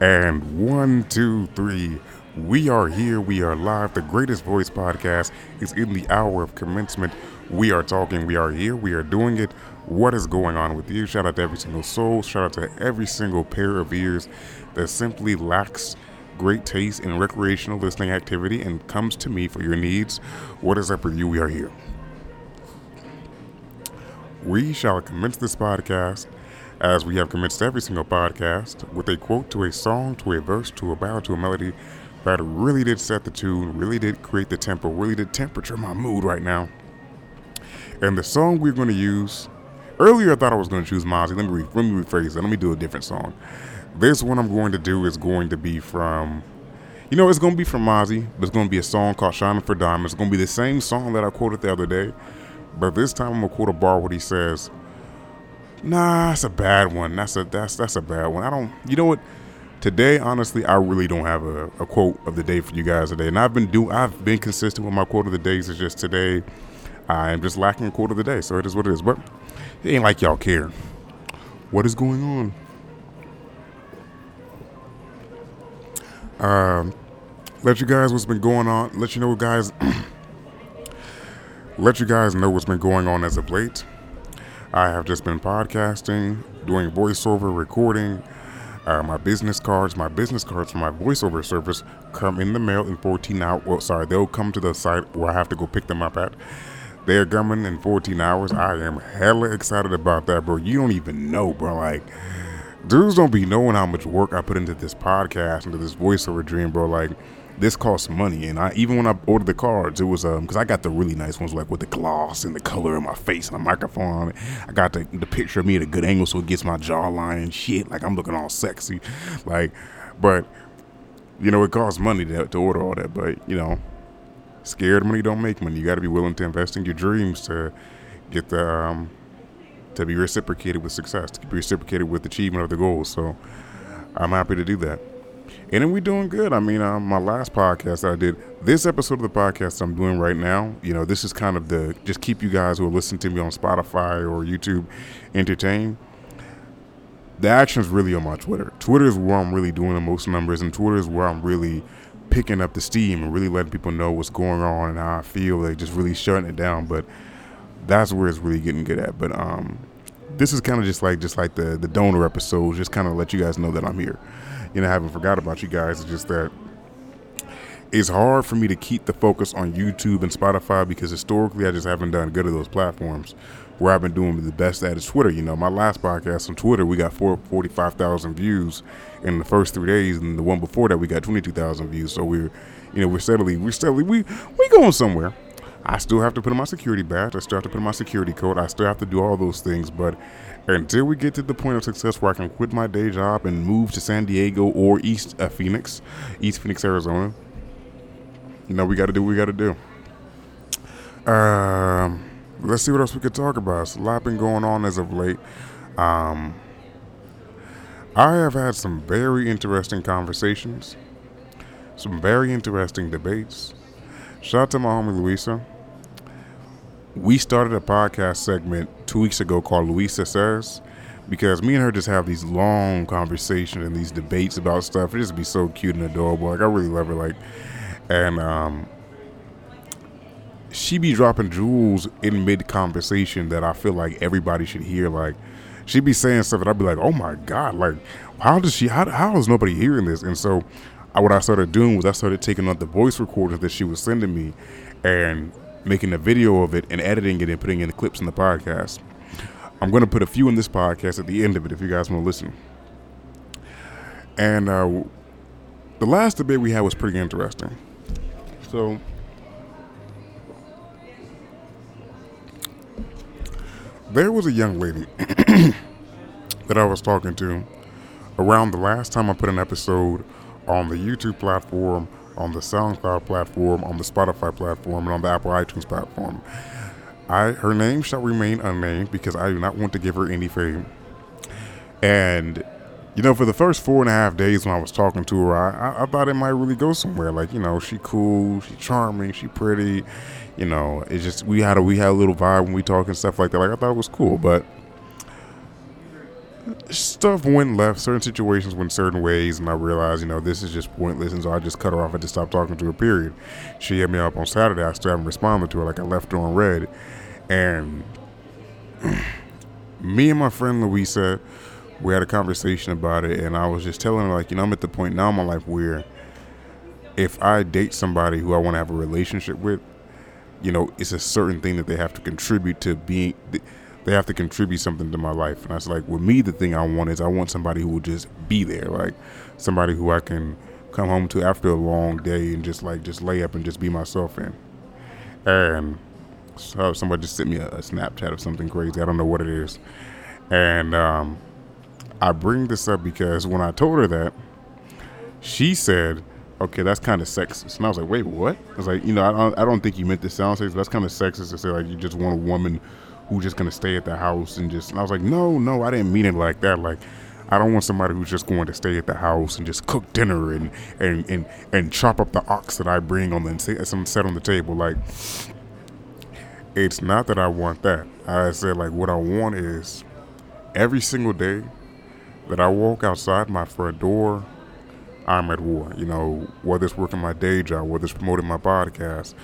And one, two, three. We are here. We are live. The greatest voice podcast is in the hour of commencement. We are talking. We are here. We are doing it. What is going on with you? Shout out to every single soul. Shout out to every single pair of ears that simply lacks great taste in recreational listening activity and comes to me for your needs. What is up with you? We are here. We shall commence this podcast as we have commenced every single podcast with a quote to a song, to a verse, to a ballad, to a melody that really did set the tune, really did create the tempo, really did temperature my mood right now. And the song we're going to use, earlier I thought I was going to choose Mozzy. Let me, re- let me rephrase that. Let me do a different song. This one I'm going to do is going to be from, you know, it's going to be from Mozzy, but it's going to be a song called Shining for Diamonds. It's going to be the same song that I quoted the other day, but this time I'm going to quote a bar where he says, Nah, that's a bad one. That's a that's that's a bad one. I don't. You know what? Today, honestly, I really don't have a, a quote of the day for you guys today, and I've been do I've been consistent with my quote of the days. It's just today, I am just lacking a quote of the day, so it is what it is. But it ain't like y'all care. What is going on? Um, let you guys what's been going on. Let you know, guys. let you guys know what's been going on as of late. I have just been podcasting, doing voiceover, recording. Uh, my business cards, my business cards for my voiceover service come in the mail in 14 hours. Well, sorry, they'll come to the site where I have to go pick them up at. They're coming in 14 hours. I am hella excited about that, bro. You don't even know, bro. Like, dudes don't be knowing how much work I put into this podcast, into this voiceover dream, bro. Like, this costs money, and I even when I ordered the cards, it was um because I got the really nice ones like with the gloss and the color of my face and a microphone on it. I got the, the picture of me at a good angle so it gets my jawline and shit. Like I'm looking all sexy, like, but you know it costs money to, to order all that. But you know, scared money don't make money. You got to be willing to invest in your dreams to get the um to be reciprocated with success, to be reciprocated with achievement of the goals. So I'm happy to do that. And then we doing good. I mean, um, my last podcast that I did, this episode of the podcast I'm doing right now, you know, this is kind of the just keep you guys who are listening to me on Spotify or YouTube entertained. The action's really on my Twitter. Twitter is where I'm really doing the most numbers, and Twitter is where I'm really picking up the steam and really letting people know what's going on and how I feel, like just really shutting it down. But that's where it's really getting good at. But um, this is kind of just like just like the the donor episodes, just kind of let you guys know that I'm here you know, I haven't forgot about you guys. It's just that it's hard for me to keep the focus on YouTube and Spotify because historically I just haven't done good at those platforms. Where I've been doing the best at is Twitter. You know, my last podcast on Twitter, we got 45,000 views in the first three days, and the one before that, we got 22,000 views. So we're, you know, we're steadily, we're steadily, we we going somewhere. I still have to put on my security badge. I still have to put on my security code. I still have to do all those things. But until we get to the point of success where I can quit my day job and move to San Diego or East uh, Phoenix, East Phoenix, Arizona, you know, we got to do what we got to do. Um, let's see what else we could talk about. It's a lot been going on as of late. Um, I have had some very interesting conversations, some very interesting debates. Shout out to my homie Louisa we started a podcast segment two weeks ago called Louisa Says because me and her just have these long conversations and these debates about stuff. It just be so cute and adorable. Like I really love her. Like, and um, she be dropping jewels in mid conversation that I feel like everybody should hear. Like, she be saying stuff that I'd be like, oh my god, like how does she? How how is nobody hearing this? And so, I, what I started doing was I started taking out the voice recorders that she was sending me, and making a video of it and editing it and putting in the clips in the podcast. I'm going to put a few in this podcast at the end of it if you guys want to listen. And uh, the last debate we had was pretty interesting. So, there was a young lady that I was talking to around the last time I put an episode on the YouTube platform on the SoundCloud platform, on the Spotify platform, and on the Apple iTunes platform. I her name shall remain unnamed because I do not want to give her any fame. And you know, for the first four and a half days when I was talking to her, I, I thought it might really go somewhere. Like, you know, she cool, she charming, she pretty. You know, it's just we had a we had a little vibe when we talk and stuff like that. Like I thought it was cool, but stuff went left. Certain situations went certain ways, and I realized, you know, this is just pointless, and so I just cut her off. I just stopped talking to her. Period. She hit me up on Saturday. I still haven't responded to her. Like I left her on read, and me and my friend Louisa, we had a conversation about it, and I was just telling her, like, you know, I'm at the point now in my life where if I date somebody who I want to have a relationship with, you know, it's a certain thing that they have to contribute to being they have to contribute something to my life. And I was like, with me, the thing I want is I want somebody who will just be there, like somebody who I can come home to after a long day and just like just lay up and just be myself in. And so somebody just sent me a, Snapchat of something crazy. I don't know what it is. And um, I bring this up because when I told her that, she said, okay, that's kind of sexist. And I was like, wait, what? I was like, you know, I don't, I don't think you meant to sound sexist. That's kind of sexist to say like you just want a woman who's just gonna stay at the house and just. And I was like, no, no, I didn't mean it like that. Like, I don't want somebody who's just going to stay at the house and just cook dinner and and and, and chop up the ox that I bring on the some set on the table. Like, it's not that I want that. I said like what I want is every single day that I walk outside my front door, I'm at war. You know, whether it's working my day job, whether it's promoting my podcast,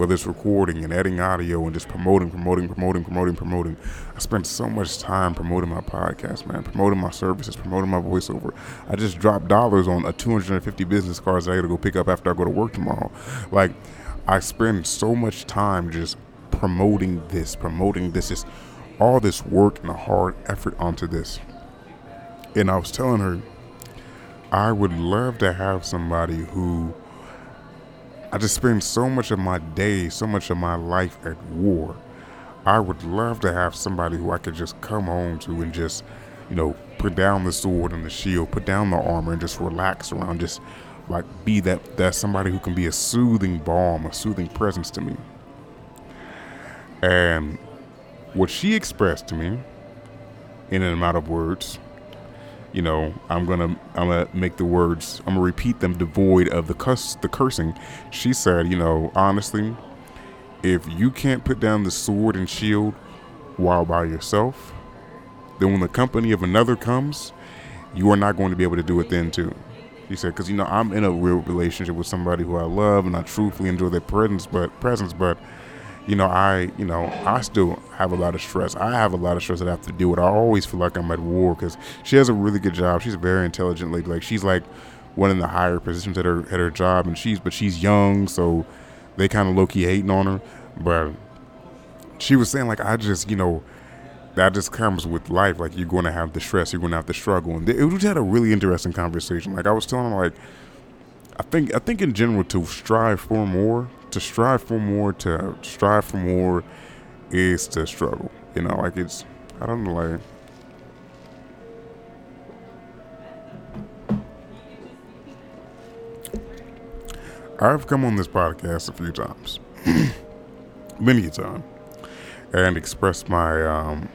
whether it's recording and editing audio and just promoting, promoting, promoting, promoting, promoting. I spent so much time promoting my podcast, man, promoting my services, promoting my voiceover. I just dropped dollars on a 250 business cards I gotta go pick up after I go to work tomorrow. Like, I spend so much time just promoting this, promoting this, just all this work and hard effort onto this. And I was telling her, I would love to have somebody who I just spend so much of my day, so much of my life at war. I would love to have somebody who I could just come home to and just, you know, put down the sword and the shield, put down the armor, and just relax around, just like be that that somebody who can be a soothing balm, a soothing presence to me. And what she expressed to me in an amount of words you know, I'm gonna I'm gonna make the words I'm gonna repeat them devoid of the cuss the cursing. She said, you know, honestly, if you can't put down the sword and shield while by yourself, then when the company of another comes, you are not going to be able to do it then too. She said, because you know I'm in a real relationship with somebody who I love and I truthfully enjoy their presence, but presence, but you know, I, you know, I still have a lot of stress. I have a lot of stress that I have to deal with. I always feel like I'm at war because she has a really good job. She's a very intelligent lady. Like she's like one of the higher positions at her at her job, and she's but she's young, so they kind of low key hating on her. But she was saying like I just, you know, that just comes with life. Like you're going to have the stress, you're going to have the struggle, and we just had a really interesting conversation. Like I was telling her like. I think I think in general to strive for more to strive for more, to strive for more is to struggle. You know, like it's, I don't know, like, I've come on this podcast a few times, many a time, and expressed my, um,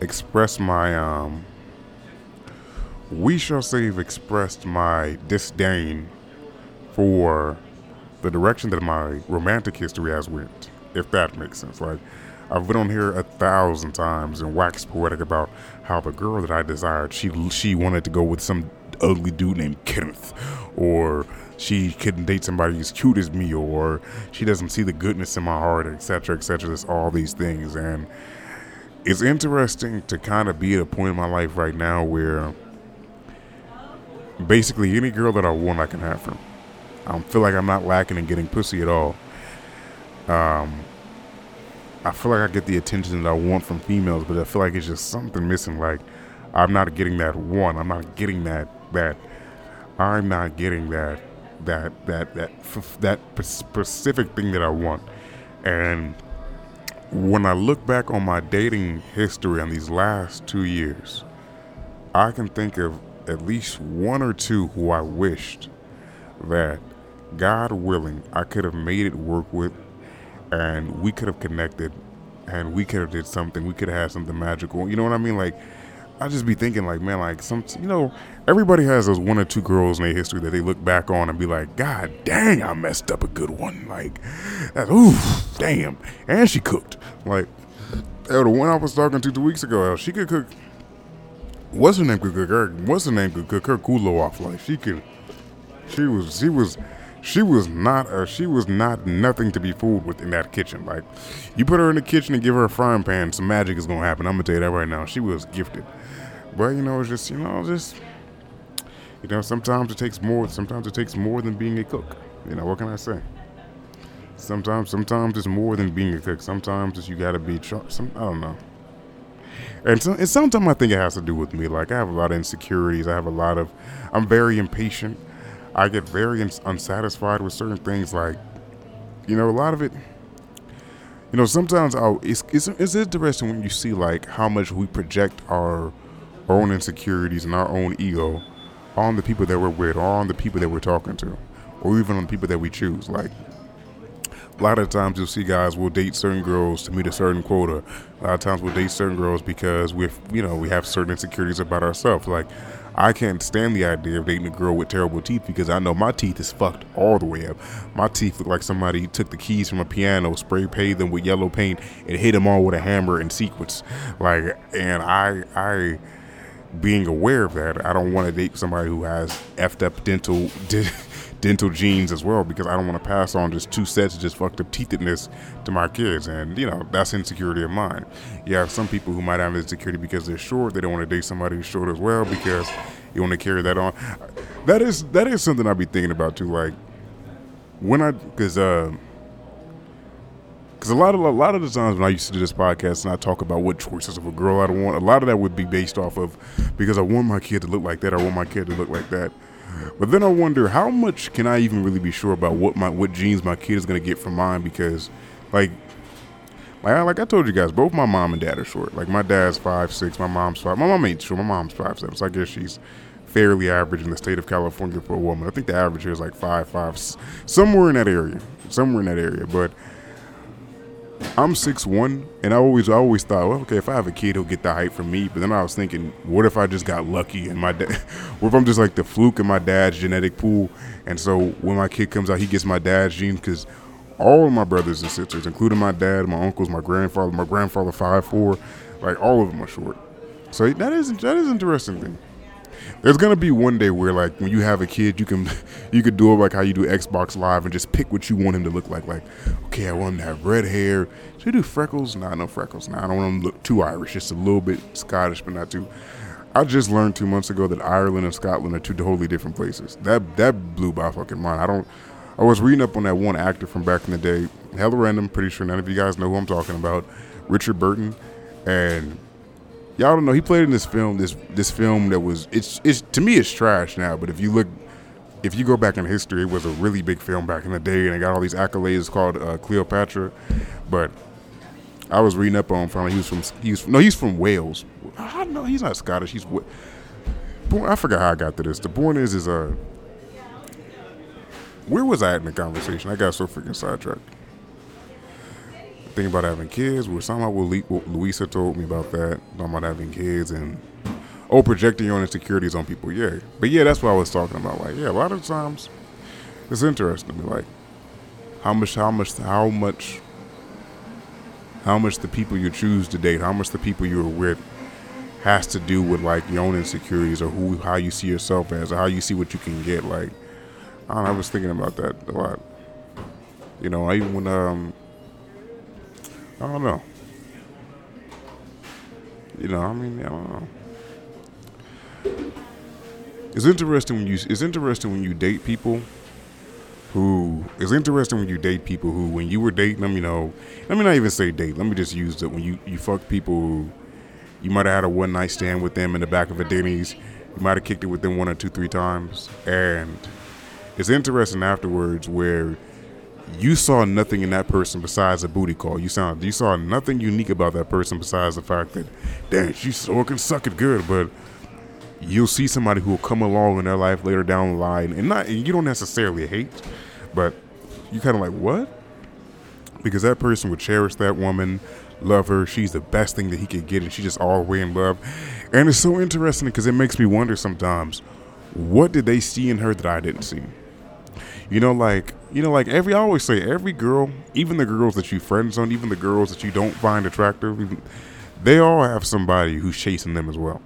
expressed my, um, we shall say, expressed my disdain for the direction that my romantic history has went, if that makes sense. Like, I've been on here a thousand times and waxed poetic about how the girl that I desired, she she wanted to go with some ugly dude named Kenneth, or she couldn't date somebody as cute as me, or she doesn't see the goodness in my heart, etc., etc. There's all these things, and it's interesting to kind of be at a point in my life right now where basically any girl that I want, I can have her. I feel like I'm not lacking in getting pussy at all. Um, I feel like I get the attention that I want from females, but I feel like it's just something missing. Like I'm not getting that one. I'm not getting that that. I'm not getting that that that that that specific thing that I want. And when I look back on my dating history on these last two years, I can think of at least one or two who I wished that God willing, I could have made it work with, and we could have connected, and we could have did something. We could have had something magical. You know what I mean? Like, I just be thinking, like, man, like some, you know, everybody has those one or two girls in their history that they look back on and be like, God dang, I messed up a good one. Like, that's, oof, damn, and she cooked. Like, the one I was talking to two weeks ago, she could cook. what's her name could cook her what's her name could cook her culo off like she could she was she was she was not a, she was not nothing to be fooled with in that kitchen. Like you put her in the kitchen and give her a frying pan, some magic is gonna happen. I'm gonna tell you that right now. She was gifted. But you know, it's just you know, just you know, sometimes it takes more sometimes it takes more than being a cook. You know, what can I say? Sometimes sometimes it's more than being a cook. Sometimes it's you gotta be some I don't know. And, so, and sometimes I think it has to do with me. Like I have a lot of insecurities. I have a lot of I'm very impatient. I get very unsatisfied with certain things. Like, you know, a lot of it. You know, sometimes I'll, it's, it's it's interesting when you see like how much we project our own insecurities and our own ego on the people that we're with, or on the people that we're talking to, or even on the people that we choose. Like, a lot of times you'll see guys will date certain girls to meet a certain quota. A lot of times we'll date certain girls because we, you know, we have certain insecurities about ourselves. Like, I can't stand the idea of dating a girl with terrible teeth because I know my teeth is fucked all the way up. My teeth look like somebody took the keys from a piano, spray painted them with yellow paint, and hit them all with a hammer in sequence. Like, and I, I, being aware of that, I don't want to date somebody who has effed up dental. dental genes as well because I don't want to pass on just two sets of just fucked up teethness to my kids. And, you know, that's insecurity of mine. You have some people who might have insecurity because they're short. They don't want to date somebody who's short as well because you want to carry that on. That is that is something I'd be thinking about too. Like when I, because uh, because a lot of a lot of the times when I used to do this podcast and I talk about what choices of a girl I want, a lot of that would be based off of because I want my kid to look like that. I want my kid to look like that. But then I wonder how much can I even really be sure about what my what genes my kid is gonna get from mine because, like, like I, like I told you guys, both my mom and dad are short. Like my dad's five six, my mom's five. My mom ain't short. My mom's five seven. So I guess she's fairly average in the state of California for a woman. I think the average here is like five five, somewhere in that area, somewhere in that area. But I'm six one, and I always I always thought, well, okay, if I have a kid, he'll get the height from me. But then I was thinking, what if I just got lucky and my dad, what if I'm just like the fluke in my dad's genetic pool, and so when my kid comes out, he gets my dad's genes because all of my brothers and sisters, including my dad, my uncles, my grandfather, my grandfather five four, like all of them are short. So that is that is interesting thing there's gonna be one day where like when you have a kid, you can you could do it like how you do Xbox Live and just pick what you want him to look like. Like, okay, I want him to have red hair. Should I do freckles? Nah, no freckles. Nah, I don't want him to look too Irish, just a little bit Scottish, but not too. I just learned two months ago that Ireland and Scotland are two totally different places. That that blew my fucking mind. I don't. I was reading up on that one actor from back in the day, hella random. Pretty sure none of you guys know who I'm talking about, Richard Burton, and y'all don't know he played in this film this this film that was it's it's to me it's trash now but if you look if you go back in history it was a really big film back in the day and it got all these accolades called uh, Cleopatra but I was reading up on him he was from he was no he's from Wales. I know he's not Scottish he's what I forgot how I got to this. The point is is uh where was I at in the conversation? I got so freaking sidetracked thinking about having kids. Where somehow Louisa told me about that, about having kids and oh, projecting your insecurities on people. Yeah, but yeah, that's what I was talking about. Like, yeah, a lot of times it's interesting to me. Like, how much, how much, how much, how much the people you choose to date, how much the people you're with has to do with like your own insecurities or who, how you see yourself as, or how you see what you can get. Like, I, know, I was thinking about that a lot. You know, I even when um I don't know. You know, I mean, I don't know. It's interesting when you it's interesting when you date people who it's interesting when you date people who when you were dating them, you know, let me not even say date. Let me just use it when you you fuck people who you might have had a one night stand with them in the back of a Denny's. You might have kicked it with them one or two, three times, and it's interesting afterwards where you saw nothing in that person besides a booty call. You saw you saw nothing unique about that person besides the fact that, damn, she's so can suck it good. But you'll see somebody who will come along in their life later down the line, and not and you don't necessarily hate, but you kind of like what? Because that person would cherish that woman, love her. She's the best thing that he could get, and she's just all the way in love. And it's so interesting because it makes me wonder sometimes, what did they see in her that I didn't see? You know, like you know, like every I always say, every girl, even the girls that you friend zone, even the girls that you don't find attractive, even, they all have somebody who's chasing them as well.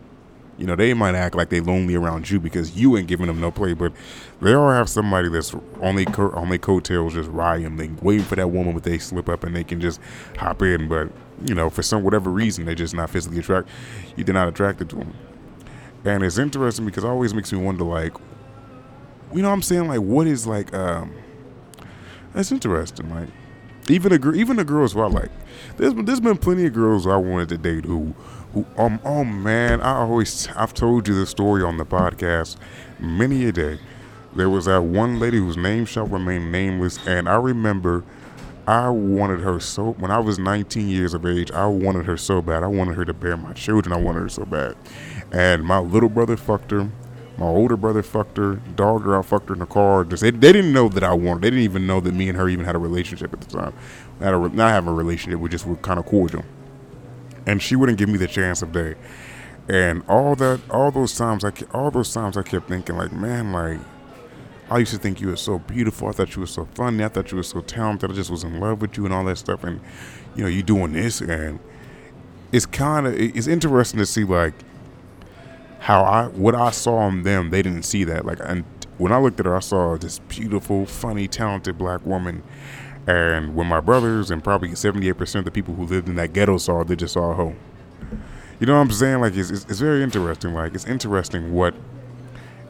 You know, they might act like they lonely around you because you ain't giving them no play, but they all have somebody that's only co- on their coattails just riding, they waiting for that woman but they slip up and they can just hop in. But you know, for some whatever reason, they're just not physically attracted. You're not attracted to them, and it's interesting because it always makes me wonder, like, you know, what I'm saying, like, what is like, um, that's interesting, like. Even the even the girls who I like, there's there's been plenty of girls I wanted to date who who um oh man I always I've told you this story on the podcast many a day. There was that one lady whose name shall remain nameless, and I remember I wanted her so when I was 19 years of age. I wanted her so bad. I wanted her to bear my children. I wanted her so bad, and my little brother fucked her. My older brother fucked her, her out, fucked her in the car. Just they, they didn't know that I wanted. They didn't even know that me and her even had a relationship at the time. Not, a, not having a relationship, we just were kind of cordial. And she wouldn't give me the chance of day. And all that, all those times, I all those times I kept thinking like, man, like I used to think you were so beautiful. I thought you were so funny. I thought you were so talented. I just was in love with you and all that stuff. And you know, you doing this, and it's kind of it's interesting to see like how I what I saw in them, they didn't see that. Like, and when I looked at her, I saw this beautiful, funny, talented black woman. And when my brothers and probably 78% of the people who lived in that ghetto saw they just saw a hoe. You know what I'm saying? Like, it's, it's, it's very interesting. Like, it's interesting what,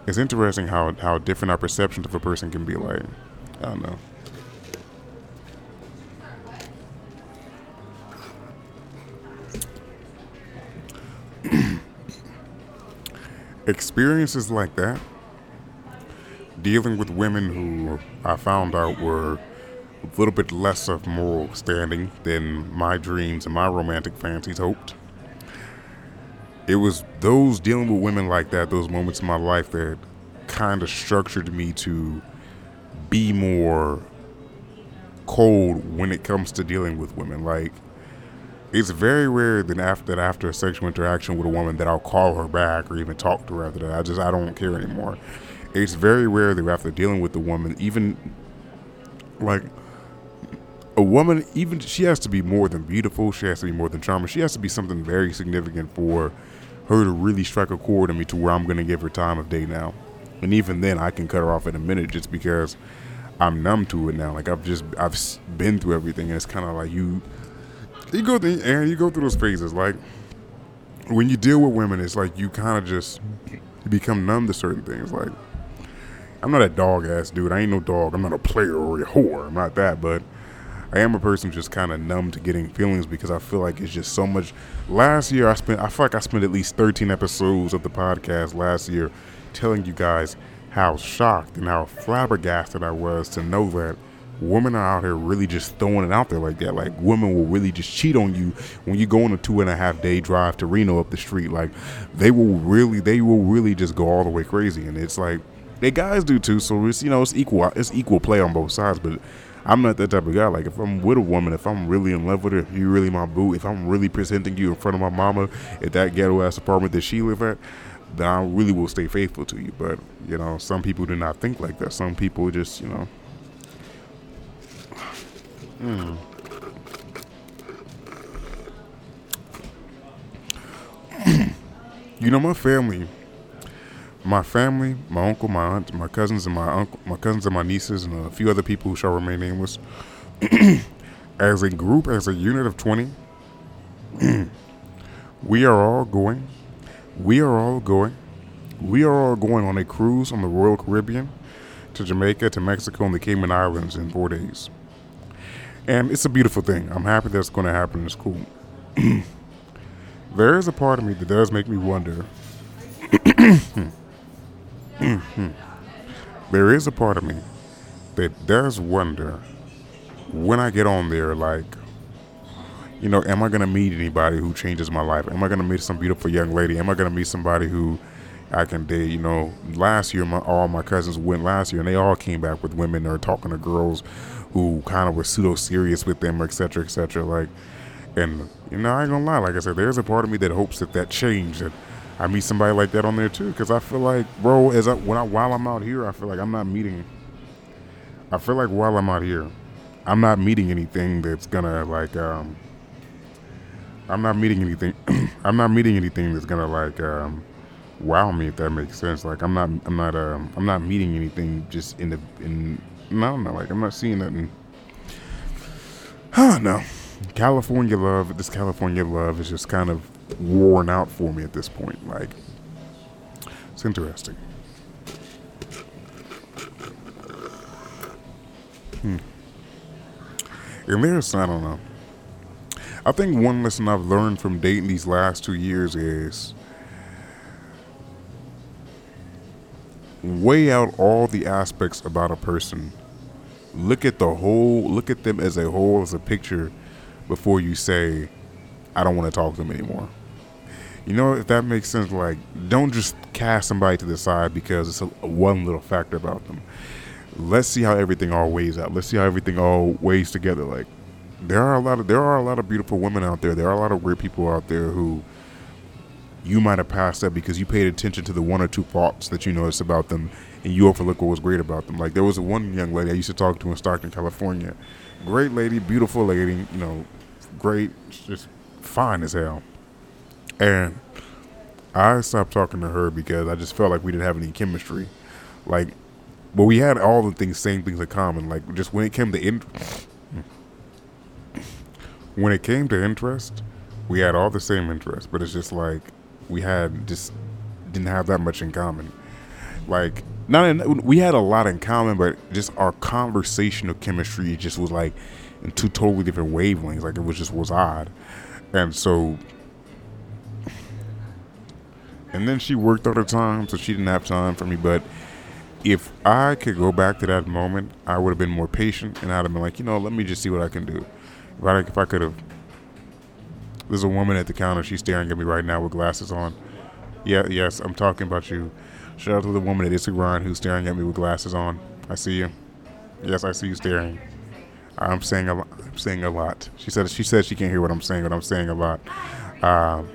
it's interesting how, how different our perceptions of a person can be. Like, I don't know. Experiences like that, dealing with women who I found out were a little bit less of moral standing than my dreams and my romantic fancies hoped. It was those dealing with women like that, those moments in my life that kind of structured me to be more cold when it comes to dealing with women. Like, it's very rare that after that after a sexual interaction with a woman that I'll call her back or even talk to her after that. I just I don't care anymore. It's very rare that after dealing with the woman, even like a woman, even she has to be more than beautiful. She has to be more than charming. She has to be something very significant for her to really strike a chord in me to where I'm gonna give her time of day now. And even then, I can cut her off in a minute just because I'm numb to it now. Like I've just I've been through everything, and it's kind of like you you go through, and you go through those phases. Like when you deal with women, it's like you kind of just become numb to certain things. Like I'm not a dog ass dude. I ain't no dog. I'm not a player or a whore. I'm not that, but I am a person just kind of numb to getting feelings because I feel like it's just so much. Last year, I spent. I feel like I spent at least 13 episodes of the podcast last year telling you guys how shocked and how flabbergasted I was to know that women are out here really just throwing it out there like that. Like women will really just cheat on you when you go on a two and a half day drive to Reno up the street. Like they will really, they will really just go all the way crazy. And it's like they guys do too. So it's you know it's equal, it's equal play on both sides. But I'm not that type of guy. Like if I'm with a woman, if I'm really in love with her, if you really my boo, if I'm really presenting you in front of my mama at that ghetto ass apartment that she live at, then I really will stay faithful to you. But you know, some people do not think like that. Some people just you know You know my family, my family, my uncle, my aunt, my cousins, and my uncle, my cousins and my nieces, and a few other people who shall remain nameless. as a group, as a unit of twenty, we are all going. We are all going. We are all going on a cruise on the Royal Caribbean to Jamaica, to Mexico, and the Cayman Islands in four days. And it's a beautiful thing. I'm happy that's going to happen. It's cool. there is a part of me that does make me wonder. there is a part of me that does wonder when I get on there, like, you know, am I going to meet anybody who changes my life? Am I going to meet some beautiful young lady? Am I going to meet somebody who I can date? You know, last year, my, all my cousins went last year and they all came back with women or talking to girls who kind of were pseudo serious with them, etc., etc. Like, and you know, I ain't gonna lie. Like I said, there's a part of me that hopes that that change that I meet somebody like that on there too. Because I feel like, bro, as I, when I while I'm out here, I feel like I'm not meeting. I feel like while I'm out here, I'm not meeting anything that's gonna like. um I'm not meeting anything. I'm not meeting anything that's gonna like um, wow me if that makes sense. Like I'm not I'm not um I'm not meeting anything just in the in I don't know like I'm not seeing nothing. Don't know. California love this California love is just kind of worn out for me at this point. Like it's interesting. Hmm. And there's I don't know. I think one lesson I've learned from dating these last two years is weigh out all the aspects about a person. Look at the whole, look at them as a whole, as a picture, before you say, I don't want to talk to them anymore. You know, if that makes sense, like, don't just cast somebody to the side because it's a, one little factor about them. Let's see how everything all weighs out. Let's see how everything all weighs together. Like, there are a lot of there are a lot of beautiful women out there. There are a lot of great people out there who you might have passed up because you paid attention to the one or two faults that you noticed about them and you overlook what was great about them. Like there was one young lady I used to talk to in Stockton, California. Great lady, beautiful lady, you know, great, just fine as hell. And I stopped talking to her because I just felt like we didn't have any chemistry. Like, but we had all the things, same things in common. Like, just when it came to in, when it came to interest, we had all the same interests. But it's just like we had just didn't have that much in common. Like, not in, we had a lot in common, but just our conversational chemistry just was like in two totally different wavelengths. Like it was just was odd, and so. And then she worked all the time, so she didn't have time for me. But if I could go back to that moment, I would have been more patient, and I'd have been like, you know, let me just see what I can do. If I, if I could have there's a woman at the counter. She's staring at me right now with glasses on. Yeah, yes, I'm talking about you. Shout out to the woman at Instagram who's staring at me with glasses on. I see you. Yes, I see you staring. I'm saying a lot. I'm saying a lot. She said she said she can't hear what I'm saying, but I'm saying a lot. Um,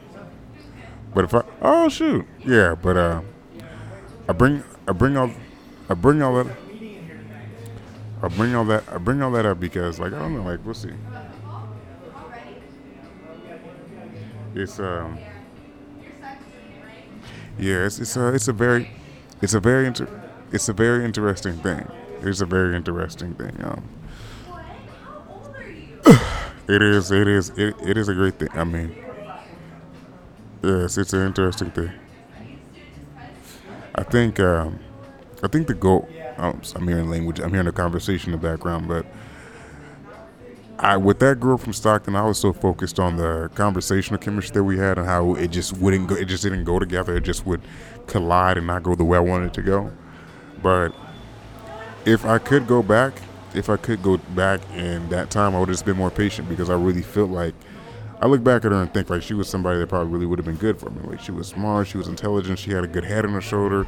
but if I oh shoot yeah, but uh, I bring I bring all I bring all that I bring all that I bring all that up because like I don't know like we'll see. It's um. Yeah, it's it's a it's a very, it's a very inter, it's a very interesting thing. It's a very interesting thing. Um. it is it is it, it is a great thing. I mean. Yes, it's an interesting thing. I think um, I think the goal. Oh, I'm hearing language. I'm hearing a conversation in the background, but I with that girl from Stockton, I was so focused on the conversational chemistry that we had and how it just wouldn't go. It just didn't go together. It just would collide and not go the way I wanted it to go. But if I could go back, if I could go back in that time, I would have just been more patient because I really felt like I look back at her and think like she was somebody that probably really would have been good for me. Like she was smart, she was intelligent, she had a good head on her shoulder,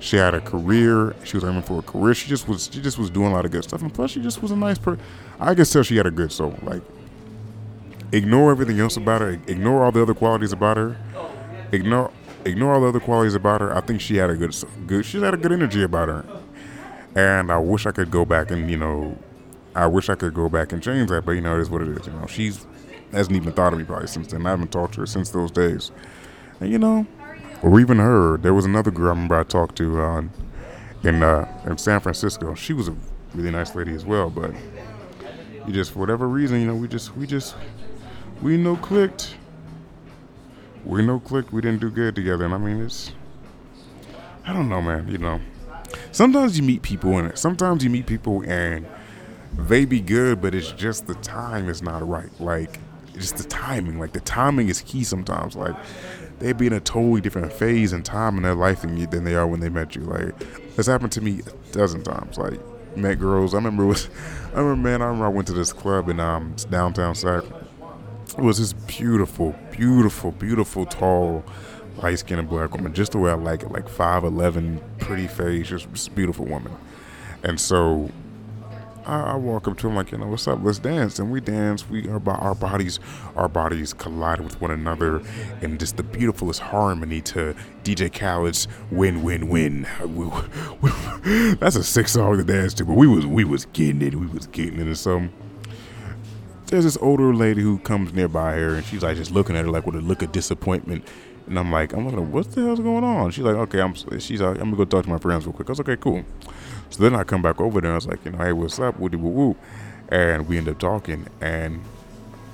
she had a career, she was aiming for a career. She just was she just was doing a lot of good stuff, and plus she just was a nice person. I could tell she had a good soul. Like ignore everything else about her, ignore all the other qualities about her, ignore ignore all the other qualities about her. I think she had a good good she had a good energy about her, and I wish I could go back and you know. I wish I could go back and change that, but you know, it is what it is. You know, she's hasn't even thought of me probably since then. I haven't talked to her since those days. And you know, or even her. There was another girl I remember I talked to uh, in uh, in San Francisco. She was a really nice lady as well, but you just for whatever reason, you know, we just we just we no clicked. We no clicked. We didn't do good together. And I mean, it's I don't know, man. You know, sometimes you meet people it. Sometimes you meet people and they be good, but it's just the time is not right. Like just the timing. Like the timing is key sometimes. Like they be in a totally different phase and time in their life than, you, than they are when they met you. Like this happened to me a dozen times. Like met girls. I remember was, I remember man. I remember I went to this club in um downtown Sac. It was this beautiful, beautiful, beautiful, tall, light skinned black woman, just the way I like it, like five eleven, pretty face, just beautiful woman. And so I, I, walk up to him like, you know, what's up? Let's dance, and we dance. We our, our bodies, our bodies collide with one another, and just the beautifulest harmony to DJ Khaled's "Win Win Win." that's a sick song to dance to, but we was we was getting it. We was getting it. And so there's this older lady who comes nearby her, and she's like just looking at her like with a look of disappointment. And I'm like, I'm like, what the hell's going on? She's like, okay, I'm. She's like, I'm gonna go talk to my friends real quick. I was like, okay, cool. So then I come back over there. and I was like, you know, hey, what's up? Woody woo woo. And we end up talking. And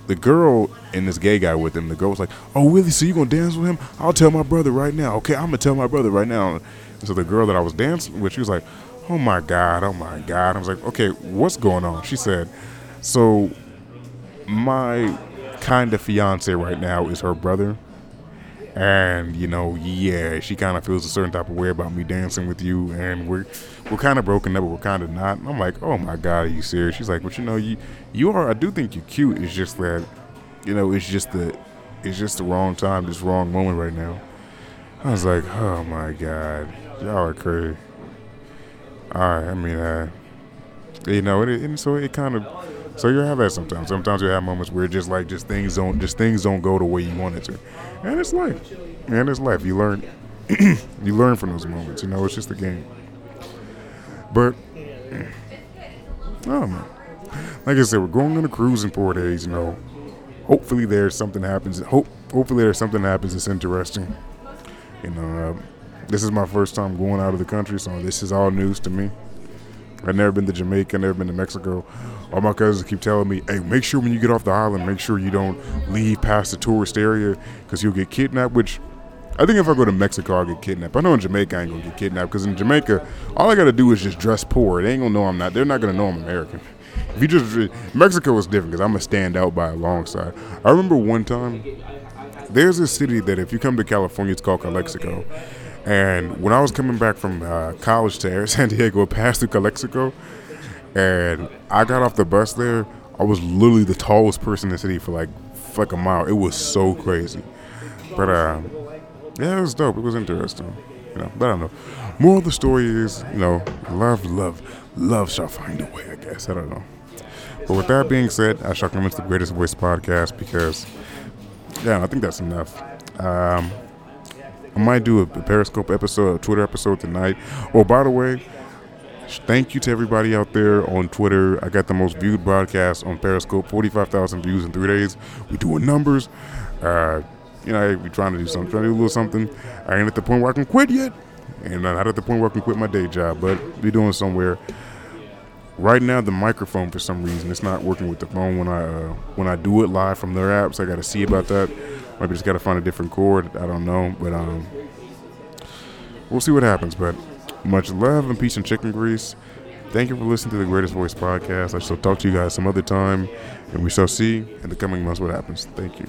the girl and this gay guy with him, the girl was like, oh, Willie, so you gonna dance with him? I'll tell my brother right now. Okay, I'm gonna tell my brother right now. And so the girl that I was dancing with, she was like, oh my God, oh my God. I was like, okay, what's going on? She said, so my kind of fiance right now is her brother. And you know, yeah, she kind of feels a certain type of way about me dancing with you, and we're we're kind of broken up, but we're kind of not. And I'm like, oh my god, are you serious? She's like, but you know, you you are. I do think you're cute. It's just that, you know, it's just the it's just the wrong time, this wrong moment right now. I was like, oh my god, y'all are crazy. All right, I mean, uh, you know, it, and so it kind of so you have that sometimes. Sometimes you have moments where just like just things don't just things don't go the way you want it to, and it's life. And it's life. You learn you learn from those moments. You know, it's just a game. But oh man, like I said, we're going on a cruise in four days. You know, hopefully there's something happens. Hope hopefully there's something happens that's interesting. You know, uh, this is my first time going out of the country, so this is all news to me. I've never been to Jamaica, never been to Mexico. All my cousins keep telling me, hey, make sure when you get off the island, make sure you don't leave past the tourist area because you'll get kidnapped, which I think if I go to Mexico, I'll get kidnapped. I know in Jamaica, I ain't gonna get kidnapped because in Jamaica, all I gotta do is just dress poor. They ain't gonna know I'm not. They're not gonna know I'm American. If you just Mexico is different because I'm gonna stand out by a long side. I remember one time there's a city that if you come to California, it's called Calexico. And when I was coming back from uh, college to San Diego, passed through Calexico, and I got off the bus there. I was literally the tallest person in the city for like for like a mile. It was so crazy, but uh, yeah, it was dope. It was interesting, you know. But I don't know. More of the story is, you know, love, love, love shall find a way. I guess I don't know. But with that being said, I shall come into the Greatest Voice podcast because, yeah, I think that's enough. Um, I might do a Periscope episode, a Twitter episode tonight. Oh, by the way, thank you to everybody out there on Twitter. I got the most viewed broadcast on Periscope, 45,000 views in three days. we doing numbers. Uh, you know, we trying to do something, trying to do a little something. I ain't at the point where I can quit yet. And I'm not at the point where I can quit my day job, but we doing somewhere. Right now, the microphone for some reason it's not working with the phone when I uh, when I do it live from their apps. I got to see about that. Maybe just got to find a different cord. I don't know, but um, we'll see what happens. But much love and peace and chicken grease. Thank you for listening to the Greatest Voice podcast. I shall talk to you guys some other time, and we shall see in the coming months what happens. Thank you.